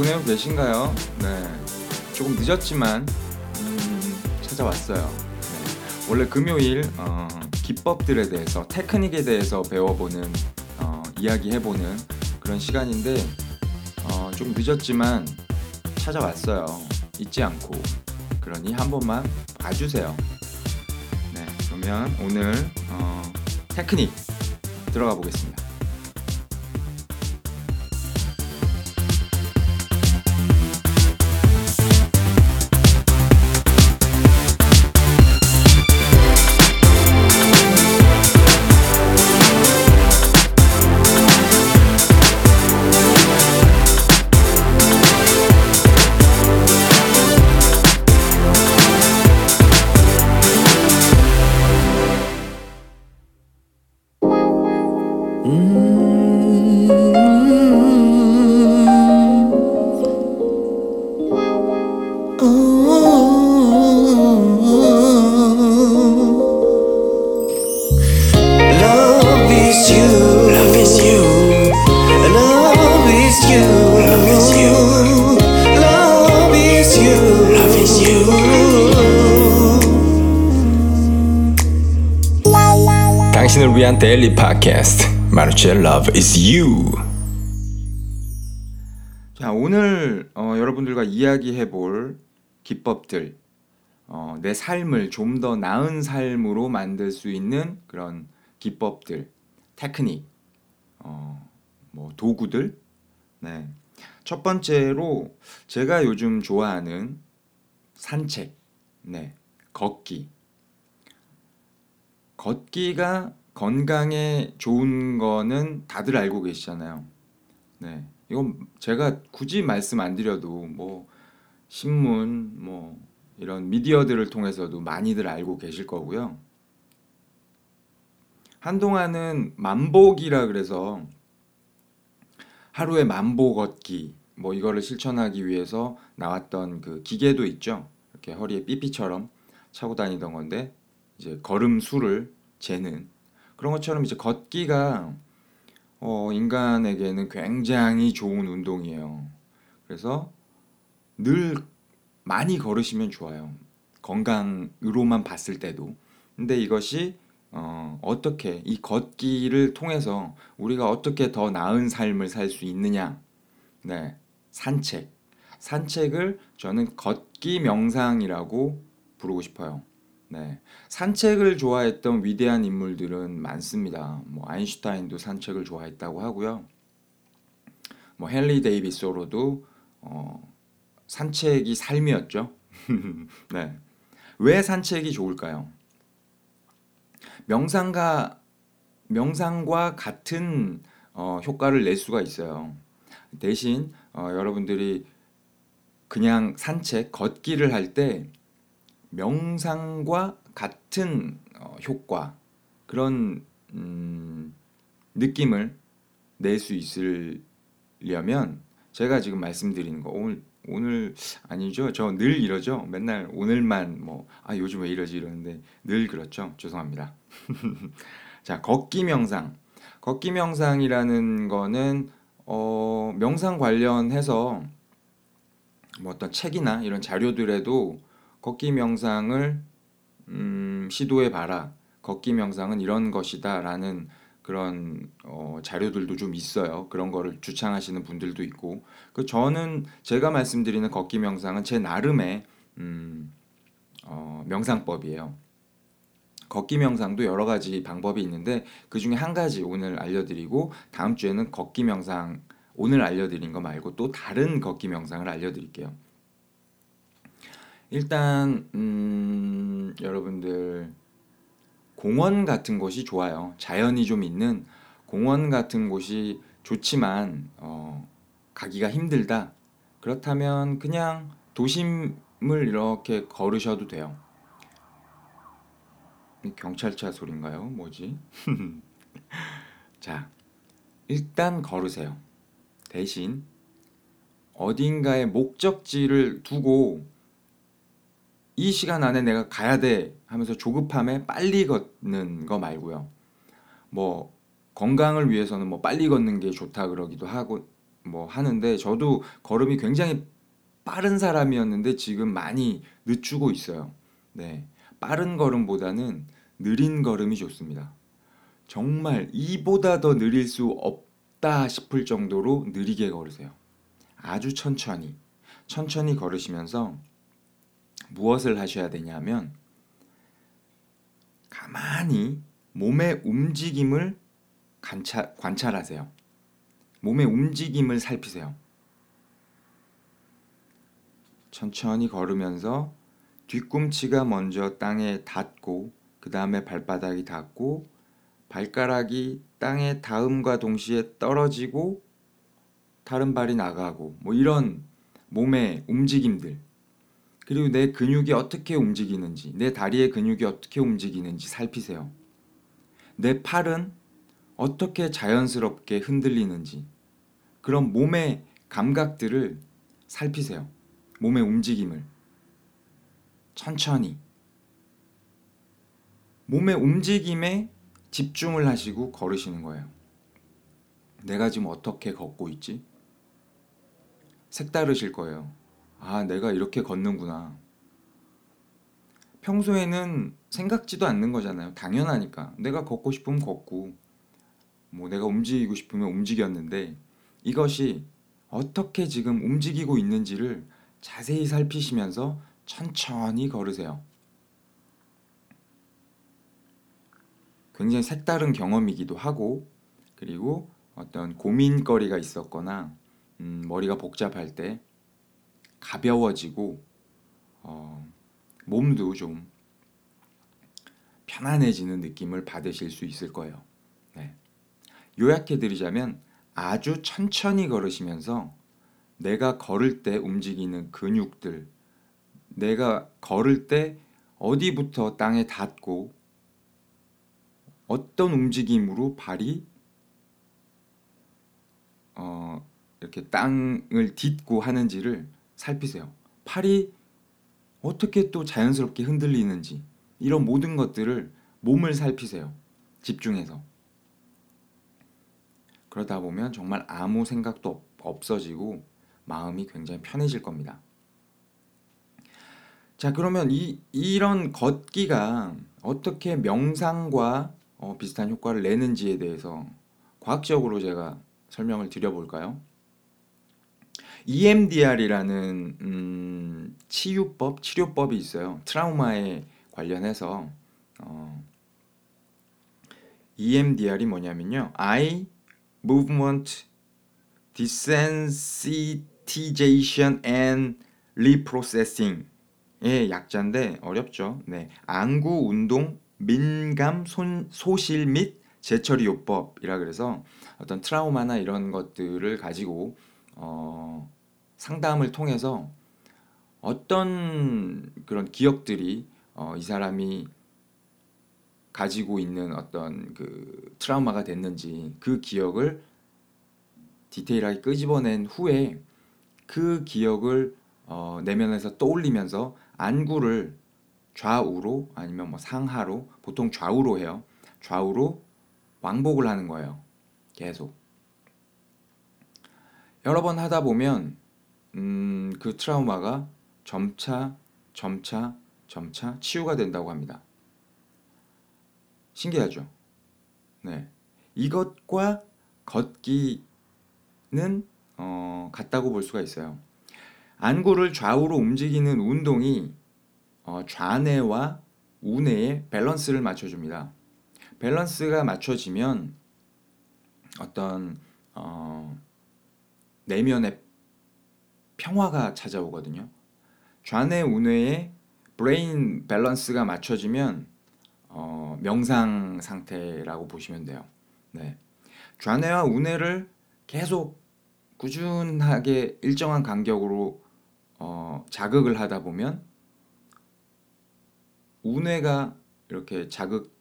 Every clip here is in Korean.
보내고 계신가요? 네. 조금 늦었지만 음, 찾아왔어요. 네. 원래 금요일 어, 기법들에 대해서 테크닉에 대해서 배워보는 어, 이야기해보는 그런 시간인데 어, 좀 늦었지만 찾아왔어요. 잊지 않고 그러니 한 번만 봐주세요. 네, 그러면 오늘 어, 테크닉 들어가 보겠습니다. 위한 데일리 팟캐스트 마루치의 Love is You 자, 오늘 어, 여러분들과 이야기해 볼 기법들, 어, 내 삶을 좀 더 나은 삶으로 만들 수 있는 그런 기법들, 테크닉, 어, 뭐 도구들. 네. 첫 번째로 제가 요즘 좋아하는 산책, 네, 걷기. 걷기가 건강에 좋은 거는 다들 알고 계시잖아요. 네. 이건 제가 굳이 말씀 안 드려도 뭐 신문 뭐 이런 미디어들을 통해서도 많이들 알고 계실 거고요. 한동안은 만보기라 그래서 하루에 만보 걷기 뭐 이거를 실천하기 위해서 나왔던 그 기계도 있죠. 이렇게 허리에 삐삐처럼 차고 다니던 건데 이제 걸음 수를 재는 그런 것처럼 이제 걷기가 어, 인간에게는 굉장히 좋은 운동이에요. 그래서 늘 많이 걸으시면 좋아요. 건강으로만 봤을 때도. 근데 이것이 어, 어떻게 이 걷기를 통해서 우리가 어떻게 더 나은 삶을 살 수 있느냐? 네, 산책. 산책을 저는 걷기 명상이라고 부르고 싶어요. 네, 산책을 좋아했던 위대한 인물들은 많습니다. 뭐 아인슈타인도 산책을 좋아했다고 하고요. 뭐 헨리 데이비스 소로도 어, 산책이 삶이었죠. 네. 왜 산책이 좋을까요? 명상과 명상과 같은 어, 효과를 낼 수가 있어요. 대신 어, 여러분들이 그냥 산책, 걷기를 할 때 명상과 같은 어, 효과 그런 음, 느낌을 낼 수 있으려면 제가 지금 말씀드리는 거 오늘 오늘 아니죠? 저 늘 이러죠. 맨날 오늘만 뭐 아 요즘 왜 이러지 이러는데 늘 그렇죠. 죄송합니다. 자, 걷기 명상. 걷기 명상이라는 거는 어, 명상 관련해서 뭐 어떤 책이나 이런 자료들에도 걷기 명상을 음, 시도해 봐라. 걷기 명상은 이런 것이다라는 그런 어, 자료들도 좀 있어요. 그런 거를 주창하시는 분들도 있고. 그 저는 제가 말씀드리는 걷기 명상은 제 나름의 음, 어, 명상법이에요. 걷기 명상도 여러 가지 방법이 있는데 그 중에 한 가지 오늘 알려드리고 다음 주에는 걷기 명상 오늘 알려드린 거 말고 또 다른 걷기 명상을 알려드릴게요. 일단 음, 여러분들 공원 같은 곳이 좋아요. 자연이 좀 있는 공원 같은 곳이 좋지만 어, 가기가 힘들다. 그렇다면 그냥 도심을 이렇게 걸으셔도 돼요. 이 경찰차 소리인가요? 뭐지? 자, 일단 걸으세요. 대신 어딘가에 목적지를 두고 이 시간 안에 내가 가야 돼 하면서 조급함에 빨리 걷는 거 말고요. 뭐 건강을 위해서는 뭐 빨리 걷는 게 좋다 그러기도 하고 뭐 하는데 저도 걸음이 굉장히 빠른 사람이었는데 지금 많이 늦추고 있어요. 네. 빠른 걸음보다는 느린 걸음이 좋습니다. 정말 이보다 더 느릴 수 없다 싶을 정도로 느리게 걸으세요. 아주 천천히. 천천히 걸으시면서 무엇을 하셔야 되냐면 가만히 몸의 움직임을 관찰, 관찰하세요. 몸의 움직임을 살피세요. 천천히 걸으면서 뒤꿈치가 먼저 땅에 닿고 그 다음에 발바닥이 닿고 발가락이 땅에 닿음과 동시에 떨어지고 다른 발이 나가고 뭐 이런 몸의 움직임들 그리고 내 근육이 어떻게 움직이는지 내 다리의 근육이 어떻게 움직이는지 살피세요. 내 팔은 어떻게 자연스럽게 흔들리는지 그런 몸의 감각들을 살피세요. 몸의 움직임을 천천히 몸의 움직임에 집중을 하시고 걸으시는 거예요. 내가 지금 어떻게 걷고 있지? 색다르실 거예요. 아, 내가 이렇게 걷는구나. 평소에는 생각지도 않는 거잖아요. 당연하니까. 내가 걷고 싶으면 걷고, 뭐 내가 움직이고 싶으면 움직였는데, 이것이 어떻게 지금 움직이고 있는지를 자세히 살피시면서 천천히 걸으세요. 굉장히 색다른 경험이기도 하고, 그리고 어떤 고민거리가 있었거나, 음, 머리가 복잡할 때 가벼워지고, 어, 몸도 좀 편안해지는 느낌을 받으실 수 있을 거예요. 네. 요약해 드리자면 아주 천천히 걸으시면서 내가 걸을 때 움직이는 근육들, 내가 걸을 때 어디부터 땅에 닿고 어떤 움직임으로 발이 어, 이렇게 땅을 딛고 하는지를 살피세요. 팔이 어떻게 또 자연스럽게 흔들리는지 이런 모든 것들을 몸을 살피세요. 집중해서. 그러다 보면 정말 아무 생각도 없- 없어지고 마음이 굉장히 편해질 겁니다. 자, 그러면 이, 이런 걷기가 어떻게 명상과 어, 비슷한 효과를 내는지에 대해서 과학적으로 제가 설명을 드려볼까요? EMDR이라는 음, 치유법, 치료법이 있어요. 트라우마에 관련해서 어, EMDR이 뭐냐면요, Eye Movement Desensitization and Reprocessing의 약자인데 어렵죠. 네, 안구 운동 민감 손, 소실 및 재처리 요법이라 그래서 어떤 트라우마나 이런 것들을 가지고 어, 상담을 통해서 어떤 그런 기억들이 어, 이 사람이 가지고 있는 어떤 그 트라우마가 됐는지 그 기억을 디테일하게 끄집어낸 후에 그 기억을 어, 내면에서 떠올리면서 안구를 좌우로 아니면 뭐 상하로 보통 좌우로 해요. 좌우로 왕복을 하는 거예요. 계속. 여러 번 하다 보면 음, 그 트라우마가 점차 점차 점차 치유가 된다고 합니다. 신기하죠? 네. 이것과 걷기는 어, 같다고 볼 수가 있어요. 안구를 좌우로 움직이는 운동이 어, 좌뇌와 우뇌의 밸런스를 맞춰줍니다. 밸런스가 맞춰지면 어떤 어, 내면의 평화가 찾아오거든요. 좌뇌 우뇌의 브레인 밸런스가 맞춰지면 어, 명상 상태라고 보시면 돼요. 네. 좌뇌와 우뇌를 계속 꾸준하게 일정한 간격으로 어, 자극을 하다 보면 우뇌가 이렇게 자극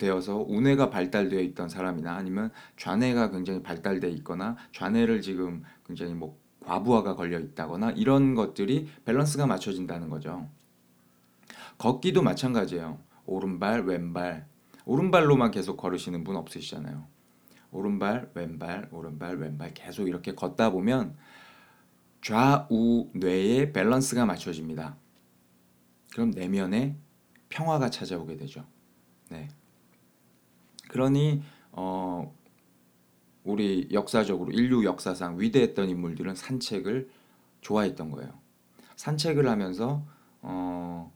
되어서 우뇌가 발달되어 있던 사람이나 아니면 좌뇌가 굉장히 발달되어 있거나 좌뇌를 지금 굉장히 뭐 과부하가 걸려 있다거나 이런 것들이 밸런스가 맞춰진다는 거죠. 걷기도 마찬가지예요. 오른발, 왼발. 오른발로만 계속 걸으시는 분 없으시잖아요. 오른발 왼발 오른발 왼발 계속 이렇게 걷다 보면 좌우 뇌의 밸런스가 맞춰집니다. 그럼 내면에 평화가 찾아오게 되죠. 네. 그러니 어 우리 역사적으로 인류 역사상 위대했던 인물들은 산책을 좋아했던 거예요. 산책을 하면서 어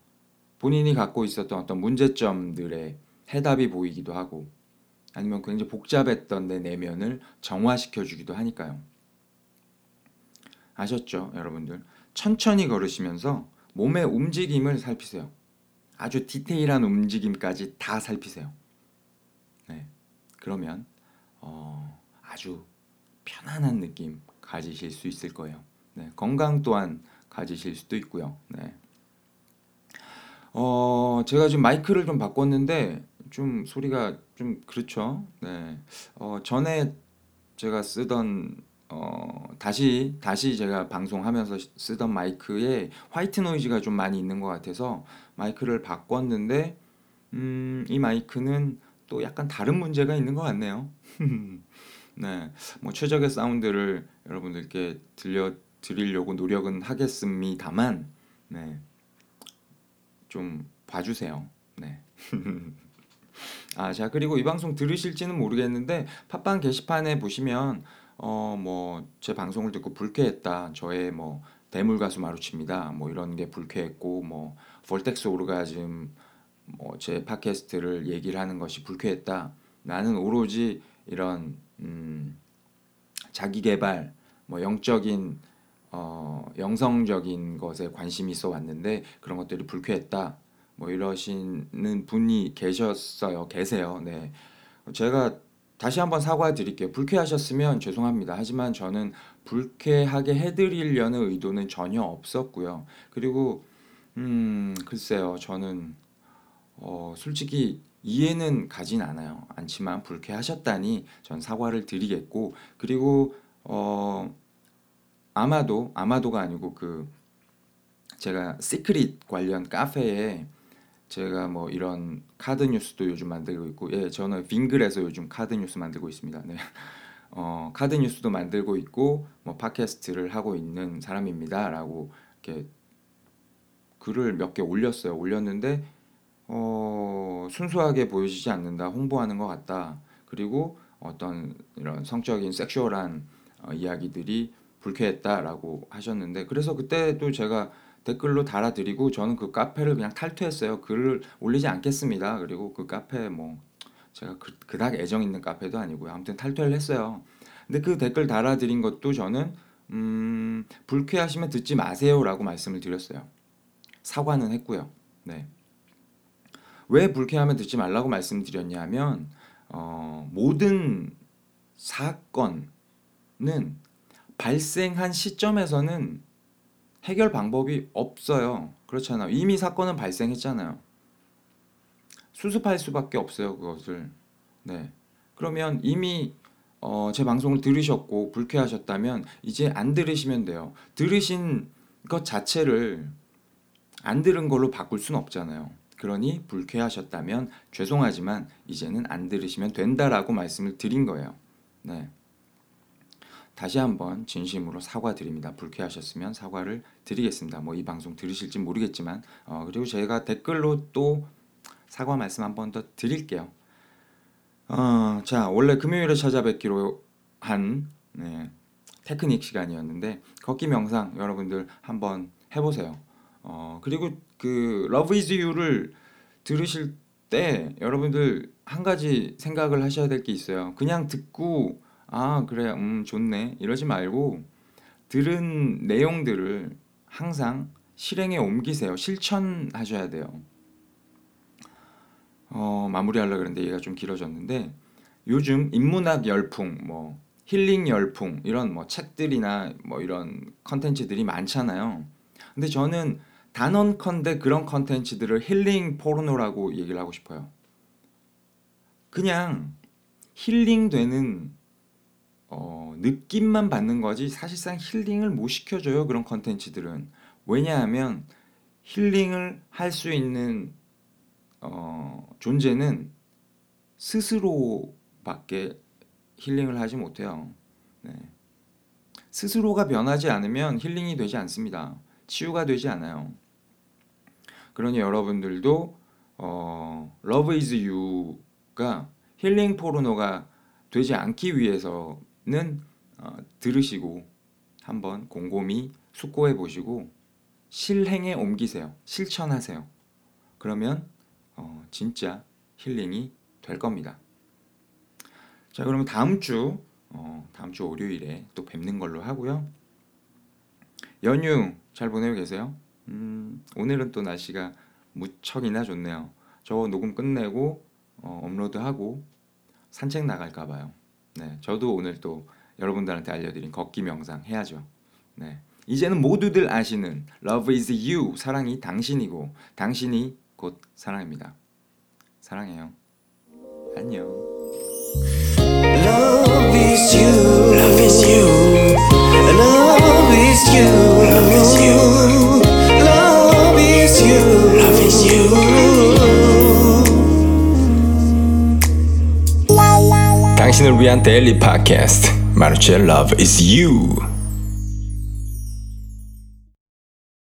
본인이 갖고 있었던 어떤 문제점들의 해답이 보이기도 하고 아니면 굉장히 복잡했던 내 내면을 정화시켜 주기도 하니까요. 아셨죠, 여러분들? 천천히 걸으시면서 몸의 움직임을 살피세요. 아주 디테일한 움직임까지 다 살피세요. 네. 그러면 어, 아주 편안한 느낌 가지실 수 있을 거예요. 네. 건강 또한 가지실 수도 있고요. 네. 어, 제가 지금 마이크를 좀 바꿨는데 좀 소리가 좀 그렇죠. 네. 어, 전에 제가 쓰던 어, 다시 다시 제가 방송하면서 시- 쓰던 마이크에 화이트 노이즈가 좀 많이 있는 것 같아서 마이크를 바꿨는데 음, 이 마이크는 또 약간 다른 문제가 있는 것 같네요. 네, 뭐 최적의 사운드를 여러분들께 들려 드리려고 노력은 하겠습니다만, 네, 좀 봐주세요. 네. 아, 자, 그리고 이 방송 들으실지는 모르겠는데, 팟빵 게시판에 보시면, 어, 뭐, 제 방송을 듣고 불쾌했다. 저의 뭐, 대물 가수 마루치입니다. 뭐, 이런 게 불쾌했고, 뭐, 볼텍스 오르가즘, 뭐, 제 팟캐스트를 얘기를 하는 것이 불쾌했다. 나는 오로지 이런, 음, 자기 개발, 뭐, 영적인, 어, 영성적인 것에 관심이 있어 왔는데, 그런 것들이 불쾌했다. 뭐 이러시는 분이 계셨어요. 계세요. 네. 제가 다시 한번 사과드릴게요. 불쾌하셨으면 죄송합니다. 하지만 저는 불쾌하게 해드리려는 의도는 전혀 없었고요. 그리고 음 글쎄요. 저는 어 솔직히 이해는 가진 않아요. 않지만 불쾌하셨다니 전 사과를 드리겠고 그리고 어 아마도 아마도가 아니고 그 제가 Secret 관련 카페에 제가 뭐 이런 카드 뉴스도 요즘 만들고 있고 예 저는 빙글에서 요즘 카드 뉴스 만들고 있습니다. 네. 어 카드 뉴스도 만들고 있고 뭐 팟캐스트를 하고 있는 사람입니다라고 이렇게 글을 몇 개 올렸어요. 올렸는데 어 순수하게 보여지지 않는다. 홍보하는 것 같다. 그리고 어떤 이런 성적인 섹슈얼한 어, 이야기들이 불쾌했다라고 하셨는데 그래서 그때도 제가 댓글로 달아드리고 저는 그 카페를 그냥 탈퇴했어요. 글을 올리지 않겠습니다. 그리고 그 카페 뭐 제가 그, 그닥 애정 있는 카페도 아니고요. 아무튼 탈퇴를 했어요. 근데 그 댓글 달아드린 것도 저는 음, 불쾌하시면 듣지 마세요라고 말씀을 드렸어요. 사과는 했고요. 네. 왜 불쾌하면 듣지 말라고 말씀드렸냐면 어, 모든 사건은 발생한 시점에서는 해결 방법이 없어요. 그렇잖아요. 이미 사건은 발생했잖아요. 수습할 수밖에 없어요, 그것을. 네. 그러면 이미 어, 제 방송을 들으셨고 불쾌하셨다면 이제 안 들으시면 돼요. 들으신 것 자체를 안 들은 걸로 바꿀 수는 없잖아요. 그러니 불쾌하셨다면 죄송하지만 이제는 안 들으시면 된다라고 말씀을 드린 거예요. 네. 다시 한번 진심으로 사과드립니다. 불쾌하셨으면 사과를 드리겠습니다. 뭐 이 방송 들으실지 모르겠지만 어, 그리고 제가 댓글로 또 사과 말씀 한 번 더 드릴게요. 어, 자 원래 금요일에 찾아뵙기로 한 네, 테크닉 시간이었는데 걷기 명상 여러분들 한번 해보세요. 어, 그리고 그 Love Is You를 들으실 때 여러분들 한 가지 생각을 하셔야 될 게 있어요. 그냥 듣고 아 그래 음 좋네 이러지 말고 들은 내용들을 항상 실행에 옮기세요. 실천하셔야 돼요. 어, 마무리하려고 그랬는데 얘가 좀 길어졌는데 요즘 인문학 열풍, 뭐 힐링 열풍 이런 뭐 책들이나 뭐 이런 컨텐츠들이 많잖아요. 근데 저는 단언컨대 그런 컨텐츠들을 힐링 포르노라고 얘기를 하고 싶어요. 그냥 힐링되는 어, 느낌만 받는 거지 사실상 힐링을 못 시켜줘요 그런 컨텐츠들은 왜냐하면 힐링을 할 수 있는 어, 존재는 스스로밖에 힐링을 하지 못해요. 네. 스스로가 변하지 않으면 힐링이 되지 않습니다. 치유가 되지 않아요. 그러니 여러분들도 어, Love is You가 힐링 포르노가 되지 않기 위해서는 어, 들으시고 한번 곰곰이 숙고해 보시고 실행에 옮기세요. 실천하세요. 그러면 어, 진짜 힐링이 될 겁니다. 자, 그러면 다음 주 어, 다음 주 월요일에 또 뵙는 걸로 하고요. 연휴 잘 보내고 계세요? 음, 오늘은 또 날씨가 무척이나 좋네요. 저 녹음 끝내고 어, 업로드하고 산책 나갈까 봐요. 네, 저도 오늘 또 여러분들한테 알려드린 걷기 명상 해야죠. 네, 이제는 모두들 아시는 Love is you 사랑이 당신이고 당신이 곧 사랑입니다. 사랑해요. 안녕. Love is you. Love is you. Love is you. 당신을 위한 데일리 팟캐스트 마르첼 Love is You